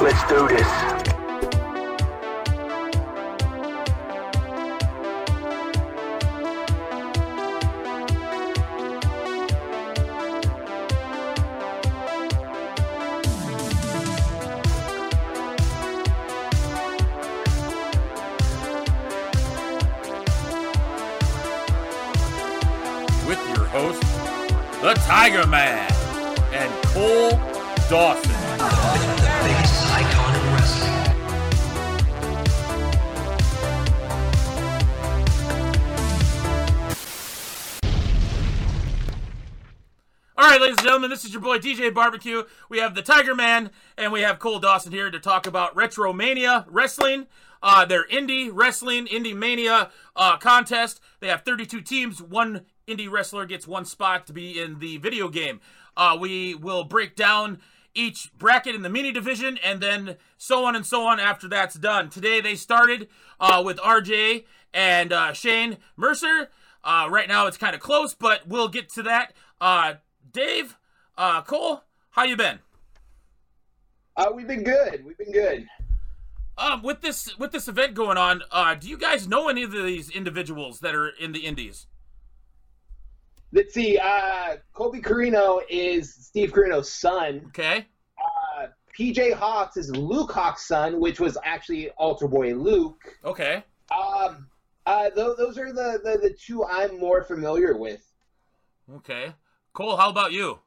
Let's do this. with your host, the Tiger Man, and Cole Dawson. Ladies and gentlemen, this is your boy DJ Barbecue. We have the Tiger Man and we have Cole Dawson here to talk about Retromania Wrestling, uh, their indie wrestling, indie mania uh, contest. They have 32 teams. One indie wrestler gets one spot to be in the video game. Uh, we will break down each bracket in the mini division and then so on and so on after that's done. Today they started uh, with RJ and uh, Shane Mercer. Uh, right now it's kind of close, but we'll get to that. Dave, uh, Cole, how you been? Uh, we've been good. We've been good. Um, with this with this event going on, uh, do you guys know any of these individuals that are in the Indies? Let's see. Uh, Colby Corino is Steve Corino's son. Okay, Uh, PJ Hawx is Luke Hawx' son, which was actually Altar Boy Luke. okay, Um, uh, th- those are the, the, the two I'm more familiar with. okay. Cole, how about you?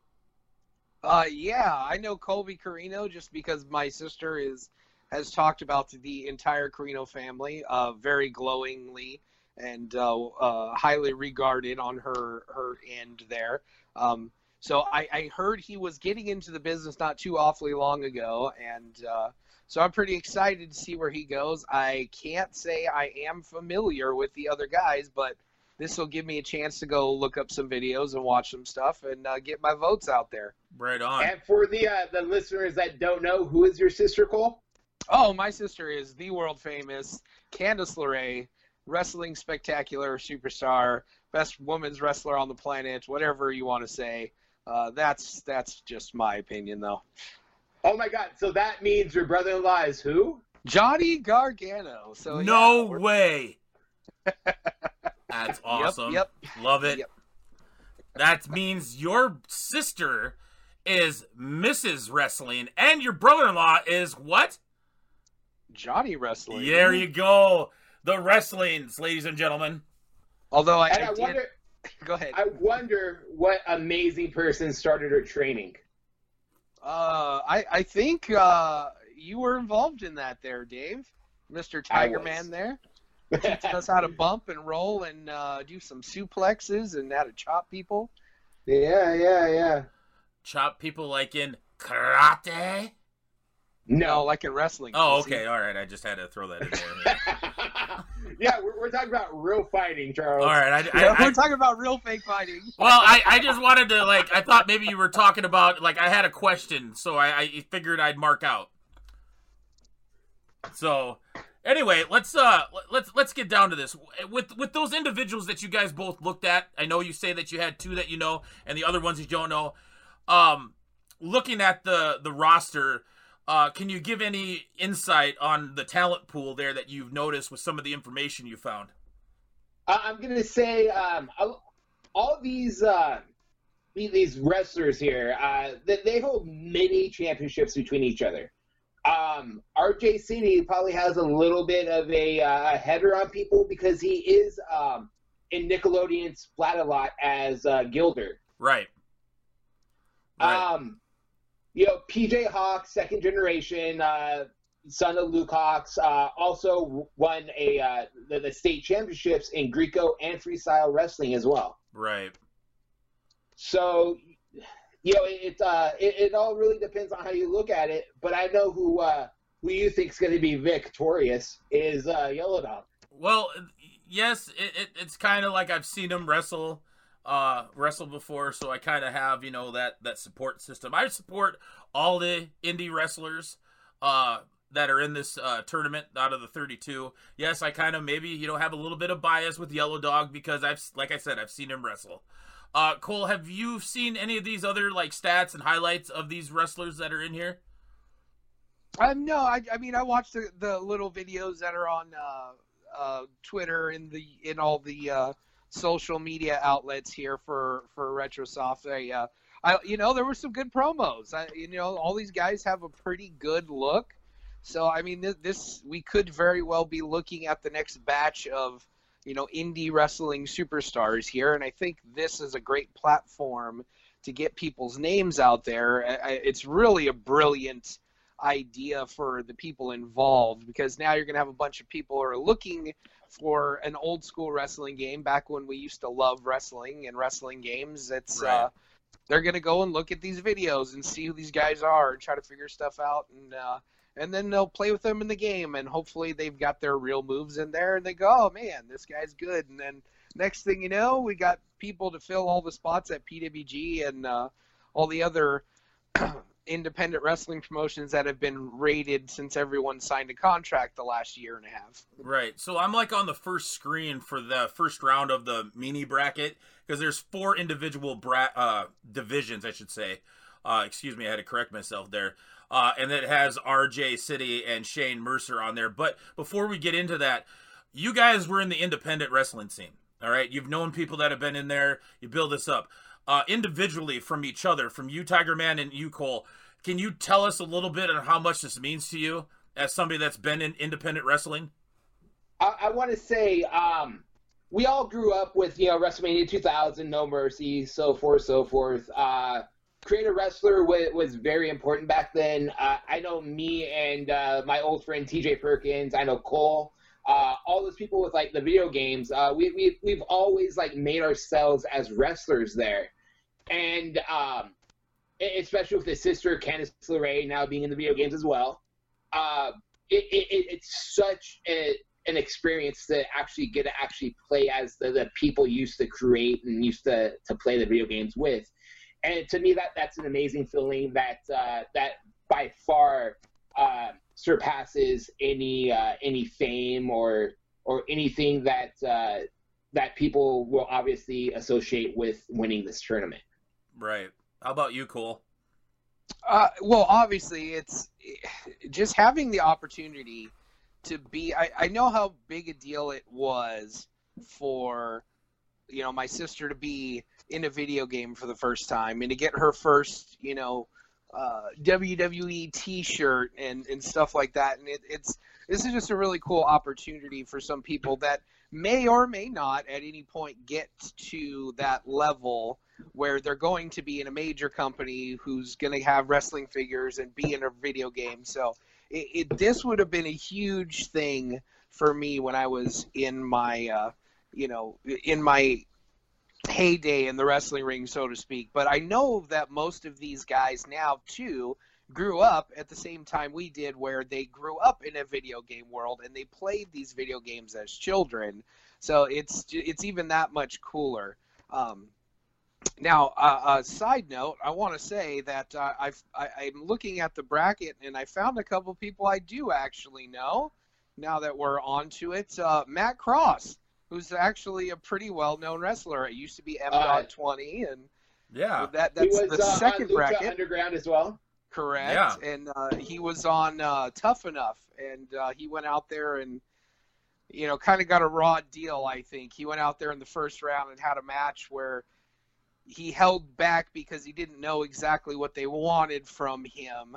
Uh, yeah, I know Colby Corino just because my sister is has talked about the entire Corino family uh, very glowingly and uh, uh, highly regarded on her her end there. Um, so I, I heard he was getting into the business not too awfully long ago, and uh, so I'm pretty excited to see where he goes. I can't say I am familiar with the other guys, but this will give me a chance to go look up some videos and watch some stuff and uh, get my votes out there. Right on. And for the uh, the listeners that don't know, who is your sister, Cole? Oh, my sister is the world famous Candice LeRae, wrestling spectacular superstar, best women's wrestler on the planet, whatever you want to say. Uh, that's that's just my opinion, though. Oh my God! So that means your brother-in-law is who? Johnny Gargano. So no yeah, way. That's awesome. Yep. Love it. Yep. That means your sister is Mrs. Wrestling, and your brother-in-law is what? Johnny wrestling. There you go. The wrestlings, ladies and gentlemen. Although I, And I I did. wonder, Go ahead. I wonder what amazing person started her training. Uh, I I think uh, you were involved in that there, Dave, Mister Tiger. Man. There. Teaching us how to bump and roll and uh, do some suplexes and how to chop people. yeah, yeah, yeah. Chop people like in karate. No, No, like in wrestling. Oh, pussy. okay. All right. I just had to throw that in there. yeah, we're, we're talking about real fighting, Charles. All right. I, I, Yeah, I- we're talking about real fake fighting. well, I, I just wanted to like. I thought maybe you were talking about like I had a question, so I, I figured I'd mark out. So, anyway, let's uh let's let's get down to this with with those individuals that you guys both looked at. I know you say that you had two that you know, and the other ones you don't know. Um, looking at the the roster, uh, can you give any insight on the talent pool there that you've noticed with some of the information you found? I'm gonna say um, all- these uh, these- wrestlers here, uh, they hold many championships between each other. Um, RJ City probably has a little bit of a, uh, a header on people because he is um, in Nickelodeon splat a lot as uh, Gilder. Right. Right. Um, you know, PJ Hawx, second generation, uh, son of Luke Hawx, uh, also won a uh, the, the state championships in Greco and freestyle wrestling as well. right. So, you know, it uh, it it all really depends on how you look at it. But I know who uh, who you think is going to be victorious is uh, Yellow Dog. Well, yes, it, it, it's kind of like I've seen him wrestle, uh, wrestle before, so I kind of have you know that that support system. I support all the indie wrestlers, uh, that are in this uh, tournament out of the 32. Yes, I kind of maybe you know have a little bit of bias with Yellow Dog because I've like I said I've seen him wrestle. Uh, Cole, have you seen any of these other like stats and highlights of these wrestlers that are in here? Um, no, I, I mean I watched the, the little videos that are on uh, uh, Twitter and the in all the uh, social media outlets here for for RetroSoft. I, uh, I you know there were some good promos. I, you know all these guys have a pretty good look. So I mean this, this we could very well be looking at the next batch of you know indie wrestling superstars here, and I think this is a great platform to get people's names out there. It's really a brilliant idea for the people involved because now you're going to have a bunch of people who are looking for an old school wrestling game back when we used to love wrestling and wrestling games it's Right. uh they're going to go and look at these videos and see who these guys are and try to figure stuff out and uh and then they'll play with them in the game and hopefully they've got their real moves in there and they go oh man this guy's good and then next thing you know we got people to fill all the spots at pwg and uh all the other independent wrestling promotions that have been rated since everyone signed a contract the last year and a half. Right. So I'm like on the first screen for the first round of the mini bracket because there's four individual bra- uh, divisions, I should say. Uh, excuse me, I had to correct myself there. Uh, and it has RJ City and Shane Mercer on there. But before we get into that, you guys were in the independent wrestling scene. All right. You've known people that have been in there. You build this up. Uh, individually from each other, from you, Tiger Man, and you, Cole, can you tell us a little bit on how much this means to you as somebody that's been in independent wrestling? I, I want to say um, we all grew up with you know WrestleMania 2000, No Mercy, so forth, so forth. Uh, create a wrestler was, was very important back then. Uh, I know me and uh, my old friend TJ Perkins. I know Cole. Uh, all those people with like the video games. Uh, we we we've always like made ourselves as wrestlers there, and um, especially with his sister Candice LeRae now being in the video games as well. Uh, it, it- it's such a, an experience to actually get to actually play as the, the people used to create and used to, to play the video games with. And to me, that that's an amazing feeling that uh, that by far uh, surpasses any uh, any fame or or anything that uh, that people will obviously associate with winning this tournament. Right. How about you, Cole? Uh, well, obviously, it's just having the opportunity to be. I, I know how big a deal it was for, you know, my sister to be in a video game for the first time and to get her first, you know, uh, WWE T-shirt and, and stuff like that. And it, it's this is just a really cool opportunity for some people that may or may not at any point get to that level where they're going to be in a major company who's going to have wrestling figures and be in a video game. So it, it this would have been a huge thing for me when I was in my uh, you know in my heyday in the wrestling ring, so to speak. But I know that most of these guys now too grew up at the same time we did where they grew up in a video game world and they played these video games as children so it's it's even that much cooler um, now, uh, a side note, I want to say that uh, I've, I, I'm looking at the bracket and I found a couple people I do actually know. Now that we're onto it, uh, Matt Cross, who's actually a pretty well-known wrestler. It used to be M. Uh, 20 and Yeah. that he that's was the uh, second on Lucha bracket. Underground as well. Correct. Yeah. And uh, he was on uh, Tough Enough, and uh, he went out there and, you know, kind of got a raw deal. I think he went out there in the first round and had a match where he held back because he didn't know exactly what they wanted from him,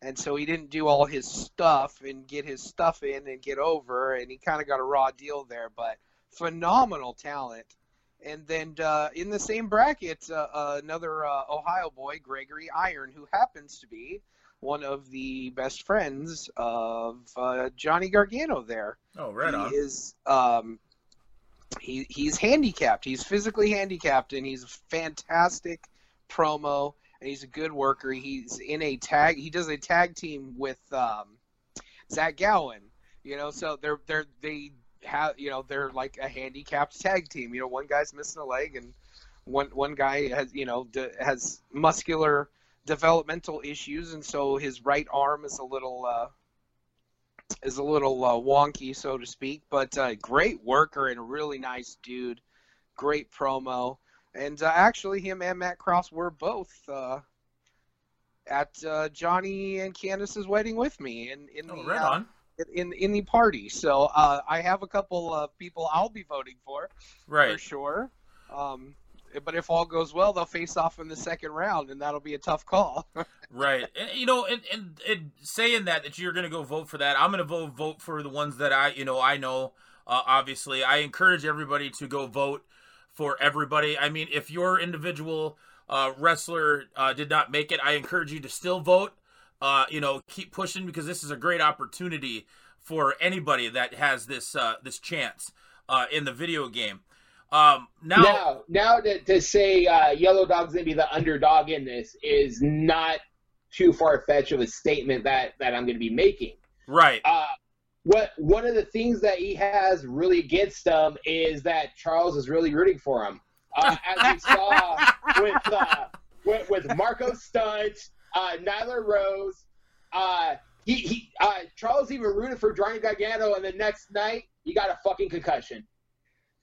and so he didn't do all his stuff and get his stuff in and get over, and he kind of got a raw deal there. But phenomenal talent. And then uh, in the same bracket, uh, uh, another uh, Ohio boy, Gregory Iron, who happens to be one of the best friends of uh, Johnny Gargano there. Oh, right he on. is um, he he's handicapped. He's physically handicapped, and he's a fantastic promo, and he's a good worker. He's in a tag. He does a tag team with um, Zach Gowen. You know, so they're they're they have you know they're like a handicapped tag team. You know, one guy's missing a leg, and one one guy has you know d- has muscular developmental issues, and so his right arm is a little. Uh, is a little uh, wonky, so to speak, but uh, great worker and a really nice dude. Great promo, and uh, actually, him and Matt Cross were both uh, at uh, Johnny and Candice's wedding with me in in Oh, the right uh, on. In in the party. So uh, I have a couple of people I'll be voting for for sure. Um, but if all goes well, they'll face off in the second round, and that'll be a tough call. Right. And, you know, and, and, and saying that that you're going to go vote for that, I'm going to vote vote for the ones that I, you know, I know. Uh, obviously, I encourage everybody to go vote for everybody. I mean, if your individual uh, wrestler uh, did not make it, I encourage you to still vote. Uh, you know, keep pushing because this is a great opportunity for anybody that has this uh, this chance uh, in the video game. Um, now, Now, now to, to say uh, Yellow Dog's gonna be the underdog in this is not too far fetched of a statement that that I'm gonna be making. right? Uh, what one of the things that he has really against him is that Charles is really rooting for him, uh, as we saw with, uh, with with Marco Stunt, uh, Nyla Rose. Uh, he, he uh, Charles even rooted for Johnny Gargano, and the next night he got a fucking concussion.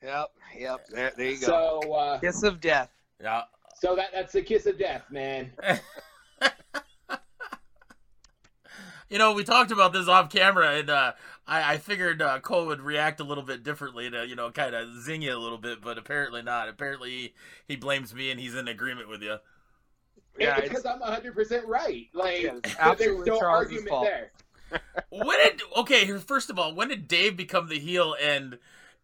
yep, yep. There, there you go. So uh, Kiss of death. Yeah. so that that's the kiss of death, man. You know, we talked about this off camera, and uh, I, I figured uh, Cole would react a little bit differently to, you know, kind of zing you a little bit, but apparently not. Apparently, he, he blames me, and he's in agreement with you. Yeah, it's because I'm 100 percent right. Like Yeah, there's no Charles's argument fault. there. When did okay? First of all, when did Dave become the heel and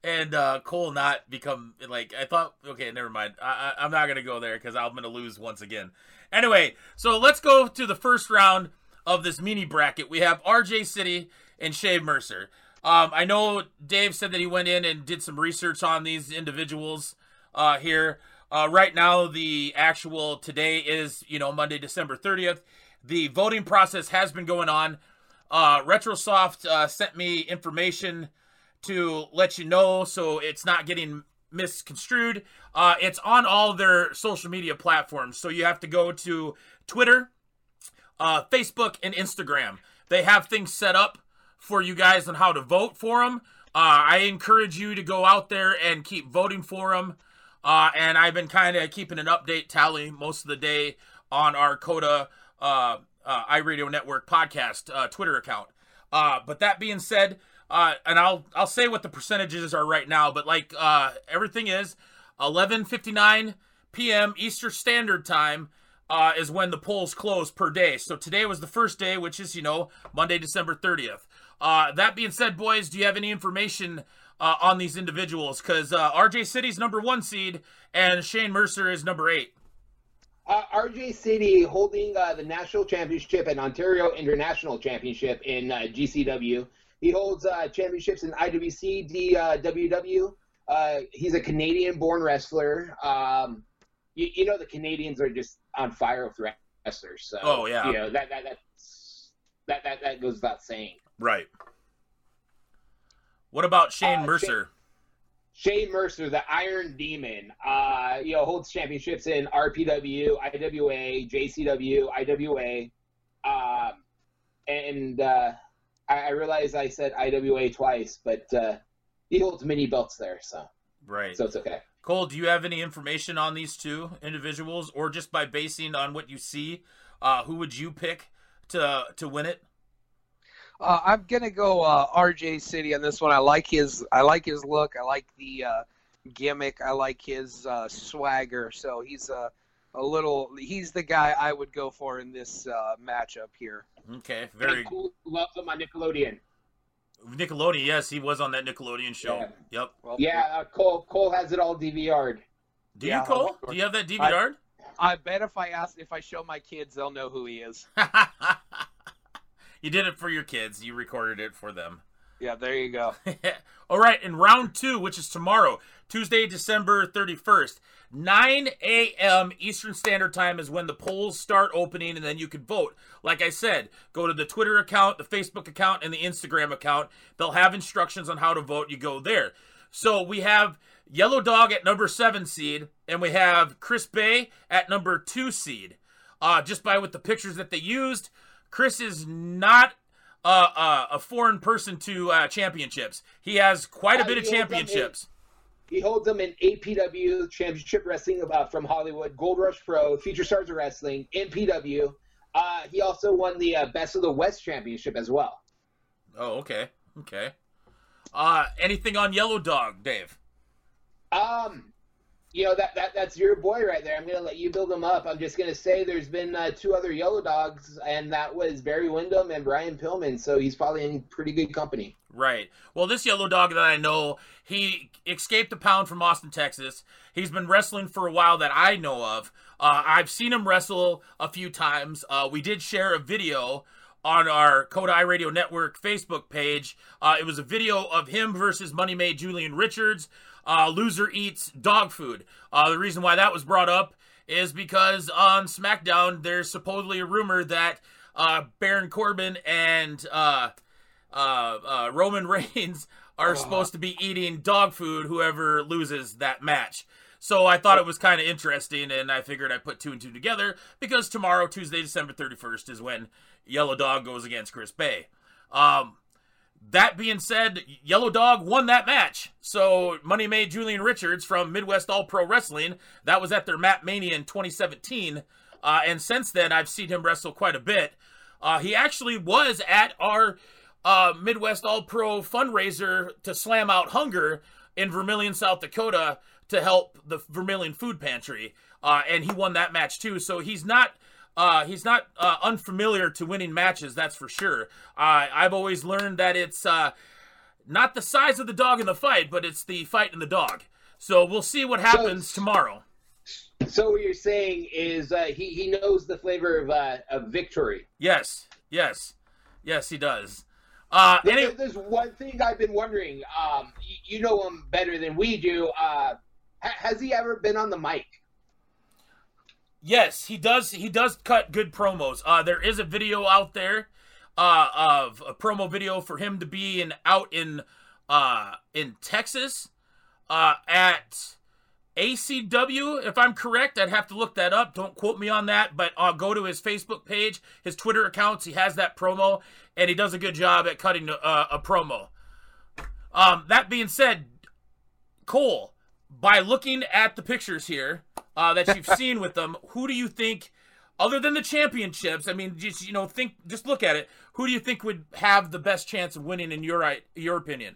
and uh, Cole not become like? I thought. Okay, never mind. I, I, I'm not gonna go there because I'm gonna lose once again. Anyway, so let's go to the first round of this mini bracket. We have RJ City and Shane Mercer. Um, I know Dave said that he went in and did some research on these individuals uh, here. Uh, right now, the actual today is you know Monday, December 30th. The voting process has been going on. Uh, Retrosoft uh, sent me information to let you know so it's not getting misconstrued. Uh, it's on all their social media platforms. So you have to go to Twitter, uh, Facebook, and Instagram. They have things set up for you guys on how to vote for them. Uh, I encourage you to go out there and keep voting for them. Uh, and I've been kind of keeping an update tally most of the day on our Coda uh, uh, iRadio Network podcast uh, Twitter account. Uh, but that being said, uh, and I'll I'll say what the percentages are right now. But like uh, everything is, 11:59 p.m. Eastern Standard Time uh, is when the polls close per day. So today was the first day, which is you know Monday, December 30th. Uh, that being said, boys, do you have any information uh, on these individuals? Because uh, RJ City's number one seed and Shane Mercer is number eight. Uh, RJ City holding uh, the national championship and Ontario International Championship in uh, GCW. He holds uh, championships in IWC, DWW. Uh, he's a Canadian-born wrestler. Um, you, you know the Canadians are just on fire with wrestlers. So, Oh, yeah. you know that that that's, that that that goes without saying. Right. What about Shane Uh, Mercer? Shane Mercer, the Iron Demon, uh, you know, holds championships in RPW, IWA, JCW, IWA, um, and uh, I, I realize I said IWA twice, but uh, he holds mini belts there, so right. so it's okay. Cole, do you have any information on these two individuals, or just by basing on what you see, uh, who would you pick to to win it? Uh, I'm gonna go uh, RJ City on this one. I like his I like his look. I like the uh, gimmick. I like his uh, swagger. So he's a a little. He's the guy I would go for in this uh, matchup here. Okay, very And cool. Loves him on Nickelodeon. Nickelodeon. Yes, he was on that Nickelodeon show. Yeah. Yep. Well, Yeah, uh, Cole Cole has it all DVR'd. Do Yeah, you, Cole? Do you have that dvr'd I bet if I ask if I show my kids, they'll know who he is. you did it for your kids. You recorded it for them. Yeah, there you go. All right, in round two, which is tomorrow, Tuesday, December 31st, 9 a.m. Eastern Standard Time is when the polls start opening, and then you can vote. Like I said, go to the Twitter account, the Facebook account, and the Instagram account. They'll have instructions on how to vote. You go there. So we have Yellow Dog at number seven seed, and we have Chris Bay at number two seed. Uh, just by with the pictures that they used, Chris is not uh, uh, a foreign person to uh, championships. He has quite a Uh, bit of in- championships. He holds them in APW Championship Wrestling uh, from Hollywood, Gold Rush Pro, Future Stars of Wrestling, NPW, Uh, he also won the uh, Best of the West championship as well. Oh, okay, okay. Uh, anything on Yellow Dog, Dave? Um, you know that, that that's your boy right there. I'm gonna let you build him up. I'm just gonna say there's been uh, two other yellow dogs, and that was Barry Windham and Brian Pillman. So he's probably in pretty good company. Right. Well, this yellow dog that I know, he escaped the pound from Austin, Texas. He's been wrestling for a while that I know of. Uh, I've seen him wrestle a few times. Uh, we did share a video on our Code Kodai Radio Network Facebook page. Uh, it was a video of him versus Money Made Julian Richards. Uh, loser eats dog food. Uh, the reason why that was brought up is because on SmackDown, there's supposedly a rumor that uh, Baron Corbin and uh, uh, uh, Roman Reigns are supposed to be eating dog food. Whoever loses that match. So I thought it was kind of interesting, and I figured I'd put two and two together because tomorrow, Tuesday, December 31st, is when Yellow Dog goes against Chris Bay. Um, that being said, Yellow Dog won that match. So Money Made Julian Richards from Midwest All Pro Wrestling. That was at their Map Mania in 2017. Uh, and since then, I've seen him wrestle quite a bit. Uh, he actually was at our uh, Midwest All Pro fundraiser to slam out hunger in Vermillion, South Dakota to help the Vermillion Food Pantry. Uh, and he won that match too. So he's not. Uh, he's not uh, unfamiliar to winning matches, that's for sure. Uh, I've always learned that it's uh, not the size of the dog in the fight, but it's the fight in the dog. So we'll see what happens tomorrow. So what you're saying is uh, he he knows the flavor of uh, of victory. Yes, yes, yes, he does. Uh, There- There's one thing I've been wondering. Um, you, you know him better than we do. Uh, ha- has he ever been on the mic? Yes, he does. He does cut good promos. Uh, there is a video out there uh, of a promo video for him to be in out in uh, in Texas uh, at ACW. If I'm correct, I'd have to look that up. Don't quote me on that, but uh, go to his Facebook page, his Twitter accounts. He has that promo, and he does a good job at cutting uh, a promo. Um, that being said, Cole, by looking at the pictures here uh, that you've seen with them, who do you think, other than the championships? I mean, just you know, think, just look at it. Who do you think would have the best chance of winning in your your opinion?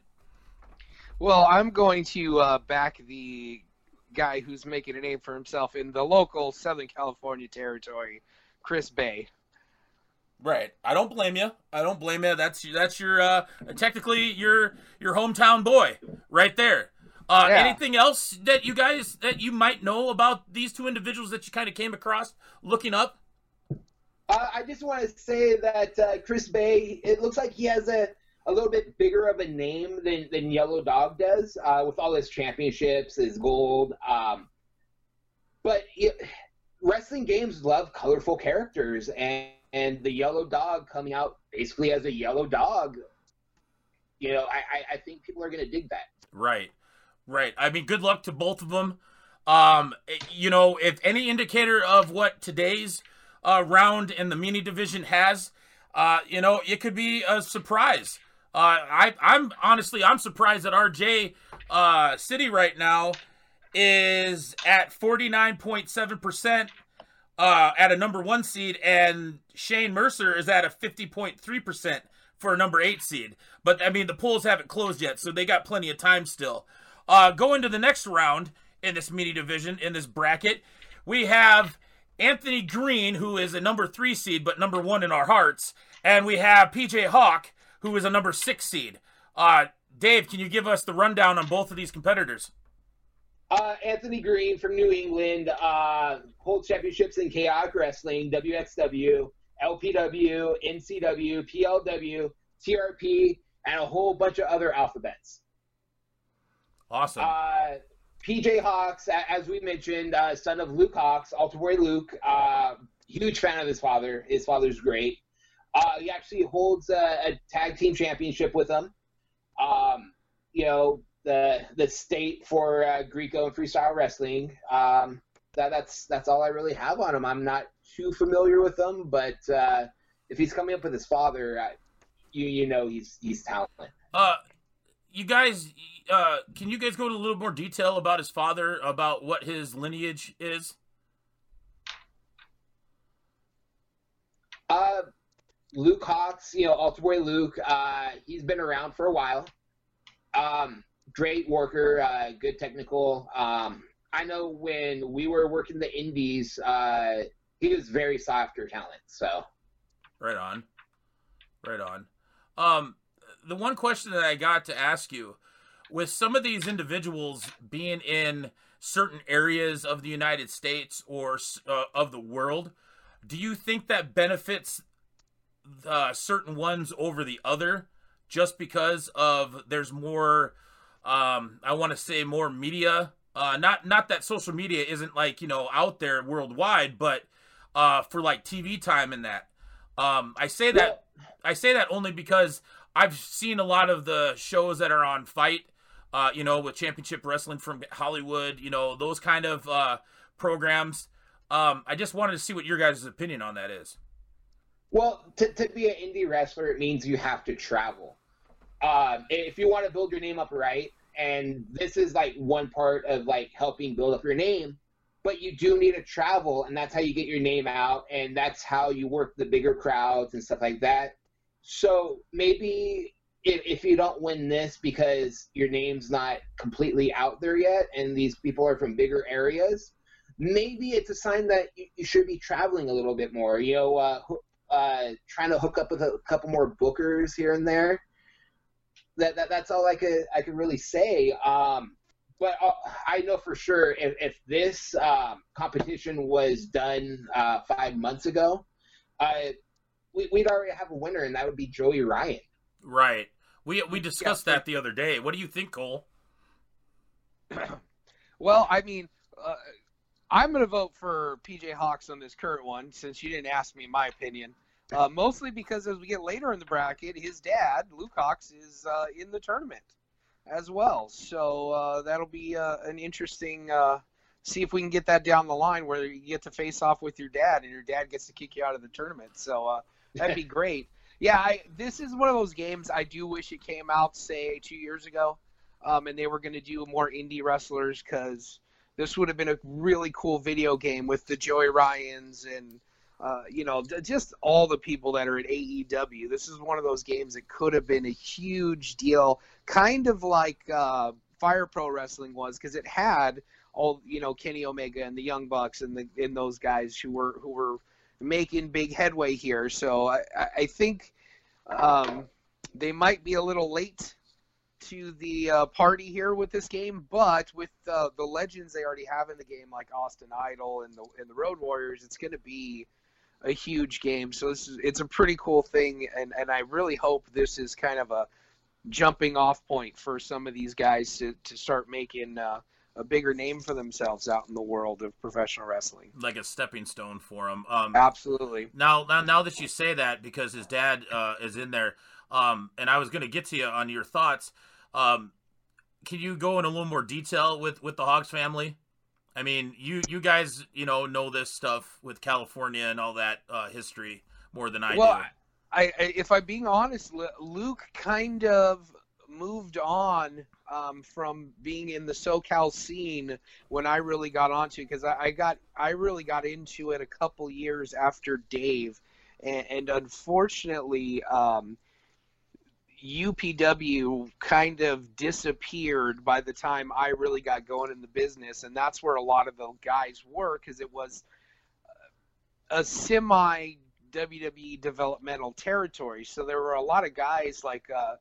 Well, I'm going to uh, back the guy who's making a name for himself in the local Southern California territory, Chris Bay. Right. I don't blame you. I don't blame you. That's that's your uh, technically your your hometown boy right there. Uh, Yeah. Anything else that you guys that you might know about these two individuals that you kind of came across looking up? Uh, I just want to say that uh, Chris Bay. It looks like he has a a little bit bigger of a name than than Yellow Dog does, uh, with all his championships, his gold. Um, but it, wrestling games love colorful characters, and and the Yellow Dog coming out basically as a yellow dog. You know, I, I, I think people are going to dig that. Right, right. I mean, good luck to both of them. Um, you know, if any indicator of what today's uh, round in the mini division has, uh, you know, it could be a surprise. Uh, I, I'm honestly, I'm surprised that RJ uh, City right now is at 49.7 percent uh, at a number one seed, and Shane Mercer is at a 50.3 percent for a number eight seed. But I mean, the polls haven't closed yet, so they got plenty of time still. Uh, going to the next round in this mini division in this bracket, we have Anthony Green, who is a number three seed but number one in our hearts, and we have PJ Hawk, who is a number six seed. Uh, Dave, can you give us the rundown on both of these competitors? Uh, Anthony Green from New England uh, holds championships in chaotic wrestling, WXW, LPW, NCW, PLW, TRP, and a whole bunch of other alphabets. Awesome. Uh, PJ Hawx, as we mentioned, uh, son of Luke Hawx, Altar Boy Luke, uh, huge fan of his father. His father's great. Uh, he actually holds a, a tag team championship with him. Um, you know, the the state for uh, Greco and freestyle wrestling. Um, that that's that's all I really have on him. I'm not too familiar with him, but uh, if he's coming up with his father, I, you you know he's he's talented. Uh, you guys, uh, can you guys go into a little more detail about his father, about what his lineage is? Uh, Luke Hawx, you know, Altar Boy Luke, uh, he's been around for a while. Um, great worker, uh, good technical. Um, I know when we were working the indies, uh, he was very softer talent. So Right on. Right on. Um, the one question that I got to ask you with some of these individuals being in certain areas of the United States or uh, of the world, do you think that benefits uh, certain ones over the other just because of there's more um, I want to say more media? Uh, not not that social media isn't like you know out there worldwide but uh, for like TV time and that. Um, I say that I say that only because I've seen a lot of the shows that are on Fight, uh, you know, with Championship Wrestling from Hollywood, you know, those kind of uh, programs. Um, I just wanted to see what your guys' opinion on that is. Well, to, to be an indie wrestler, it means you have to travel. Um, if you want to build your name up right, and this is like one part of like helping build up your name, but you do need to travel, and that's how you get your name out, and that's how you work the bigger crowds and stuff like that. So maybe if, if you don't win this because your name's not completely out there yet, and these people are from bigger areas, maybe it's a sign that you, you should be traveling a little bit more. You know, uh, uh, trying to hook up with a couple more bookers here and there. That, that that's all I could I could really say. Um, but uh, I know for sure if, if this um, competition was done uh, five months ago, we, would already have a winner, and that would be Joey Ryan. Right. We we discussed yeah. that the other day. What do you think, Cole? well, I mean, uh, I'm going to vote for PJ Hawx on this current one since you didn't ask me my opinion. Uh, mostly because as we get later in the bracket, his dad, Luke Hawx, is uh, in the tournament as well. So uh, that'll be uh, an interesting. Uh, see if we can get that down the line where you get to face off with your dad, and your dad gets to kick you out of the tournament. So uh, that'd be great. Yeah, I, this is one of those games I do wish it came out, say, two years ago, um, and they were going to do more indie wrestlers because this would have been a really cool video game with the Joey Ryans and uh, you know, just all the people that are at AEW. This is one of those games that could have been a huge deal, kind of like uh, Fire Pro Wrestling was, because it had all you know Kenny Omega and the Young Bucks and the and those guys who were who were making big headway here. So I, I think um, they might be a little late to the uh, party here with this game, but with uh, the legends they already have in the game, like Austin Idol and the and the Road Warriors, it's going to be a huge game. So this is it's a pretty cool thing, and and I really hope this is kind of a jumping off point for some of these guys to to start making. Uh, a bigger name for themselves out in the world of professional wrestling, like a stepping stone for him. Um, Absolutely. Now, now, now that you say that, because his dad uh, is in there, um, and I was going to get to you on your thoughts. Um, can you go in a little more detail with with the Hawx family? I mean, you you guys, you know, know this stuff with California and all that uh, history more than I well, do. I, I, if I'm being honest, Luke kind of moved on um, from being in the SoCal scene when I really got onto because I, I, got I really got into it a couple years after Dave, and, and unfortunately, um, UPW kind of disappeared by the time I really got going in the business, and that's where a lot of the guys were because it was a semi WWE developmental territory. So there were a lot of guys like uh,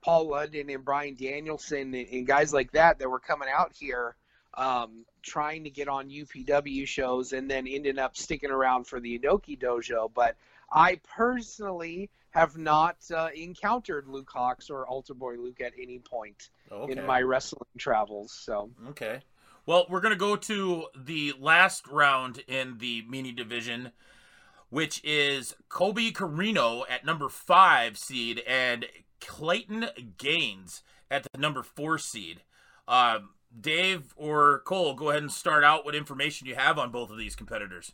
Paul London and Bryan Danielson and, and, guys like that that were coming out here um, trying to get on UPW shows and then ended up sticking around for the Inoki Dojo. But I personally have not uh, encountered Luke Hawx or Altar Boy Luke at any point okay. in my wrestling travels. So okay, well, we're gonna go to the last round in the mini division, which is Colby Corino at number five seed and Clayton Gaines at the number four seed. Uh, Dave or Cole, go ahead and start out what information you have on both of these competitors.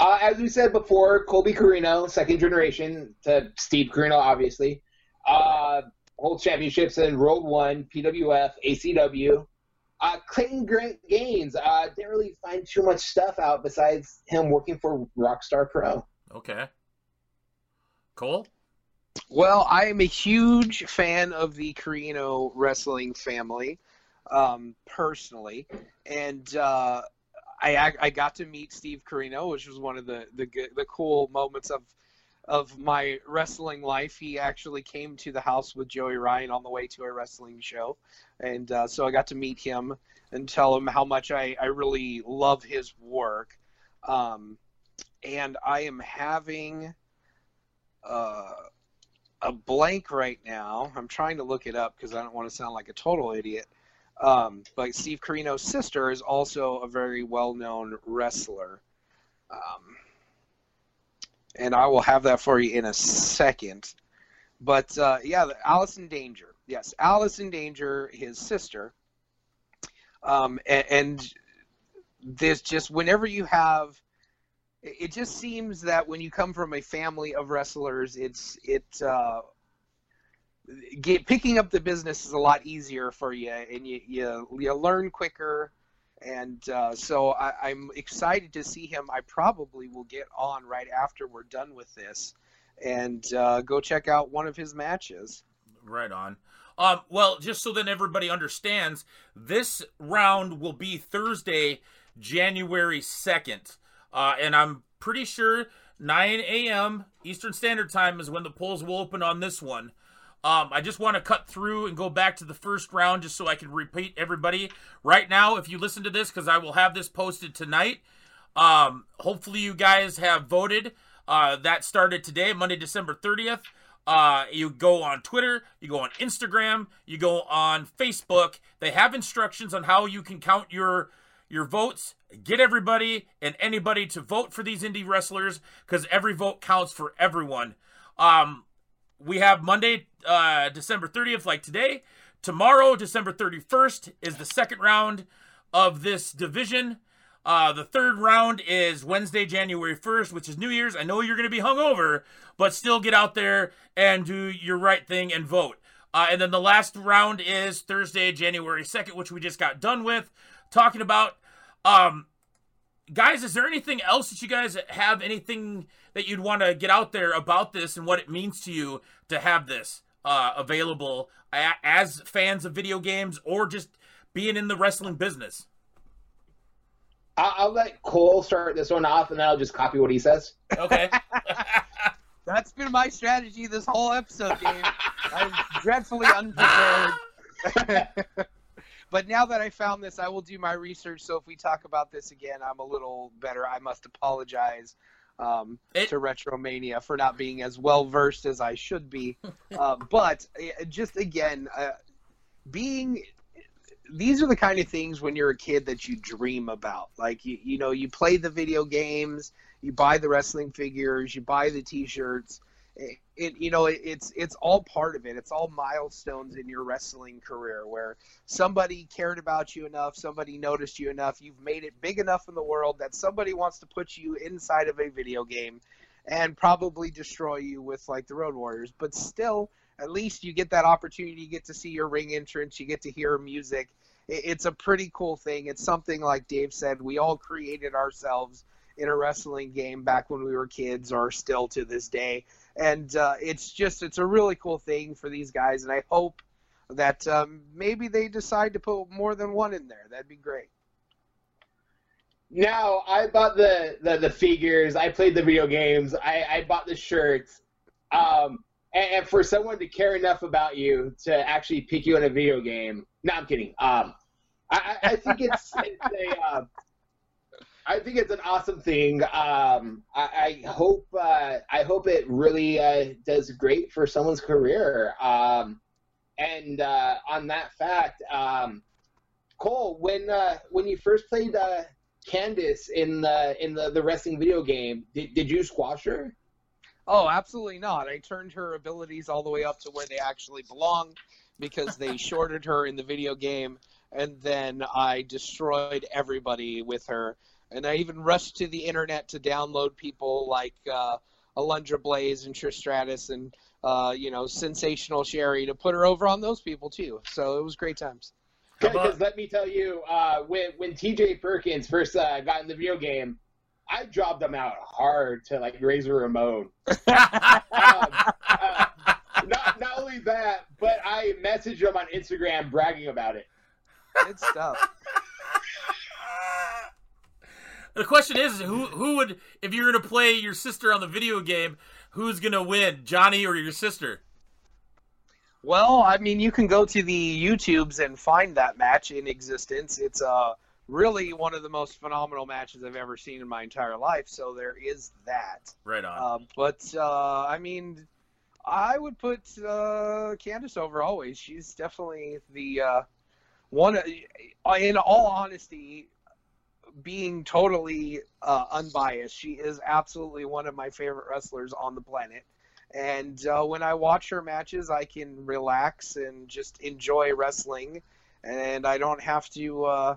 Uh, as we said before, Colby Corino, second generation to Steve Corino, obviously. Uh, holds championships in World 1, PWF, ACW. Uh, Clayton Grant Gaines, uh, didn't really find too much stuff out besides him working for Rockstar Pro. Okay. Cole? Well, I am a huge fan of the Corino wrestling family, um, personally, and uh, I I got to meet Steve Corino, which was one of the the the cool moments of of my wrestling life. He actually came to the house with Joey Ryan on the way to a wrestling show, and uh, so I got to meet him and tell him how much I I really love his work, um, and I am having. Uh, a blank right now. I'm trying to look it up because I don't want to sound like a total idiot. Um, but Steve Corino's sister is also a very well-known wrestler, um, and I will have that for you in a second. But uh, yeah, the- Allison Danger. Yes, Allison Danger, his sister. Um, and, and just whenever you have it just seems that when you come from a family of wrestlers, it's it uh, get picking up the business is a lot easier for you, and you you, you learn quicker. And uh, so I, I'm excited to see him. I probably will get on right after we're done with this, and uh, go check out one of his matches. Right on. Um, well, just so that everybody understands, this round will be Thursday, January 2nd. Uh, and I'm pretty sure 9 a.m. Eastern Standard Time is when the polls will open on this one. Um, I just want to cut through and go back to the first round just so I can repeat everybody. Right now, if you listen to this, because I will have this posted tonight, um, hopefully you guys have voted. Uh, that started today, Monday, December 30th. Uh, you go on Twitter, you go on Instagram, you go on Facebook. They have instructions on how you can count your your votes. Get everybody and anybody to vote for these indie wrestlers because every vote counts for everyone. Um, we have Monday, uh, December 30th, like today. Tomorrow, December 31st, is the second round of this division. Uh, the third round is Wednesday, January 1st, which is New Year's. I know you're going to be hungover, but still get out there and do your right thing and vote. Uh, and then the last round is Thursday, January 2nd, which we just got done with talking about. Um, guys, is there anything else that you guys have anything that you'd want to get out there about this and what it means to you to have this uh, available a- as fans of video games or just being in the wrestling business? I'll, I'll let Cole start this one off, and then I'll just copy what he says. Okay. That's been my strategy this whole episode, Dave. I'm dreadfully unprepared. But now that I found this, I will do my research. So if we talk about this again, I'm a little better. I must apologize um, It- to Retromania for not being as well versed as I should be. uh, but uh, just again, uh, being these are the kind of things when you're a kid that you dream about. Like you, you know, you play the video games, you buy the wrestling figures, you buy the T-shirts. It, it you know, it, it's it's all part of it. It's all milestones in your wrestling career where somebody cared about you enough, somebody noticed you enough, you've made it big enough in the world that somebody wants to put you inside of a video game and probably destroy you with like the Road Warriors. But still, at least you get that opportunity. You get to see your ring entrance. You get to hear music. It- It's a pretty cool thing. It's something like Dave said. We all created ourselves in a wrestling game back when we were kids, or still to this day. And uh, it's just it's a really cool thing for these guys. And I hope that um, maybe they decide to put more than one in there. That'd be great. Now I bought the, the, the figures. I played the video games. I, I bought the shirts. Um, and, and for someone to care enough about you to actually pick you in a video game, no, I'm kidding. Um, I, I I think it's, it's a, uh, I think it's an awesome thing. Um, I, I hope uh, I hope it really uh, does great for someone's career. Um, and uh, on that fact, um, Cole, when uh, when you first played uh, Candice in the in the, the wrestling video game, did, did you squash her? Oh, absolutely not. I turned her abilities all the way up to where they actually belong because they shorted her in the video game, and then I destroyed everybody with her. And I even rushed to the internet to download people like uh, Alundra Blaze and Trish Stratus and uh, you know Sensational Sherri to put her over on those people too. So it was great times. How about- Because let me tell you, uh, when when T.J. Perkins first uh, got in the video game, I jobbed him out hard to like Razor Ramon. um, uh, not not only that, but I messaged him on Instagram bragging about it. Good stuff. The question is, who who would if you're gonna play your sister on the video game, who's gonna win, Johnny or your sister? Well, I mean, you can go to the YouTubes and find that match in existence. It's uh, really one of the most phenomenal matches I've ever seen in my entire life. So there is that. Right on. Uh, but uh, I mean, I would put uh, Candice over always. She's definitely the uh, one. In all honesty, being totally uh, unbiased, she is absolutely one of my favorite wrestlers on the planet. And uh, when I watch her matches, I can relax and just enjoy wrestling, and I don't have to uh,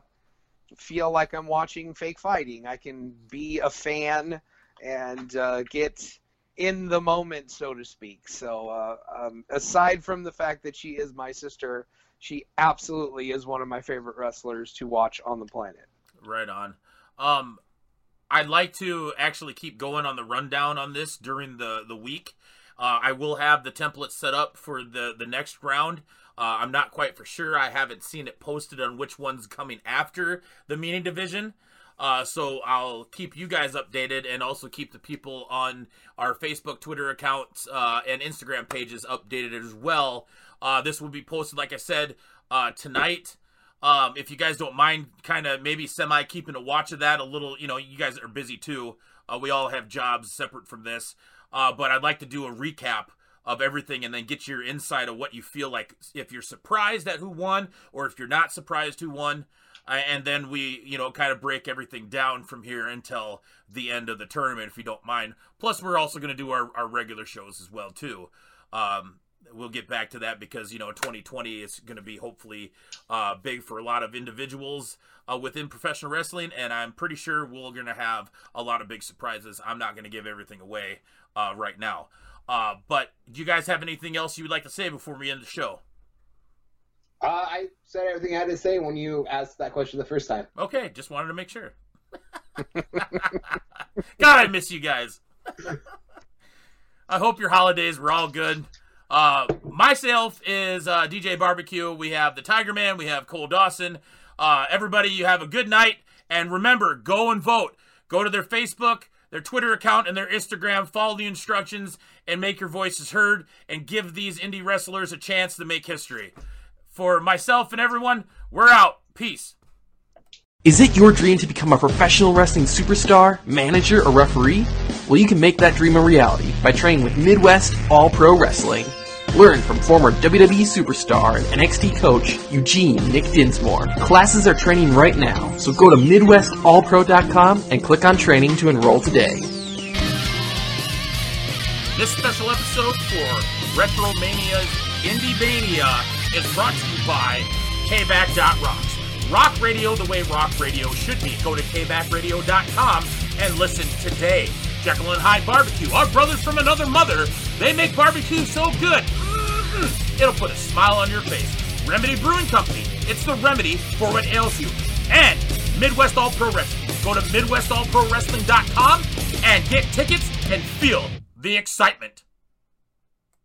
feel like I'm watching fake fighting. I can be a fan and uh, get in the moment, so to speak. So, uh, um, aside from the fact that she is my sister, she absolutely is one of my favorite wrestlers to watch on the planet. Right on. Um, I'd like to actually keep going on the rundown on this during the the week. Uh, I will have the template set up for the the next round. Uh, I'm not quite for sure. I haven't seen it posted on which one's coming after the meeting division. Uh, so I'll keep you guys updated and also keep the people on our Facebook, Twitter accounts, uh, and Instagram pages updated as well. Uh, this will be posted, like I said, uh, tonight. Um, if you guys don't mind, kind of maybe semi keeping a watch of that a little, you know, you guys are busy too. Uh, we all have jobs separate from this, uh, but I'd like to do a recap of everything and then get your insight of what you feel like if you're surprised at who won or if you're not surprised who won. Uh, and then we, you know, kind of break everything down from here until the end of the tournament, if you don't mind. Plus, we're also going to do our, our regular shows as well too. Um, we'll get back to that because you know 2020 is going to be hopefully uh, big for a lot of individuals uh, within professional wrestling, and I'm pretty sure we're going to have a lot of big surprises. I'm not going to give everything away uh, right now. Uh, but do you guys have anything else you would like to say before we end the show? Uh, I said everything I had to say when you asked that question the first time. Okay, just wanted to make sure. God, I miss you guys. I hope your holidays were all good. Uh, myself is uh, DJ Barbecue. We have the Tiger Man. We have Cole Dawson. Uh, everybody, you have a good night. And remember, go and vote. Go to their Facebook, their Twitter account, and their Instagram. Follow the instructions and make your voices heard and give these indie wrestlers a chance to make history. For myself and everyone, we're out. Peace. Is it your dream to become a professional wrestling superstar, manager, or referee? Well, you can make that dream a reality by training with Midwest All Pro Wrestling. Learn from former WWE superstar and NXT coach Eugene Nick Dinsmore. Classes are training right now, so go to MidwestAllPro.com and click on training to enroll today. This special episode for Retromania's Indie Mania is brought to you by KBack.rocks. Rock radio the way rock radio should be. Go to kbackradio.com and listen today. Jekyll and Hyde Barbecue, our brothers from another mother, they make barbecue so good. Mm-mm, it'll put a smile on your face. Remedy Brewing Company, it's the remedy for what ails you. And Midwest All Pro Wrestling. Go to MidwestAllProWrestling.com and get tickets and feel the excitement.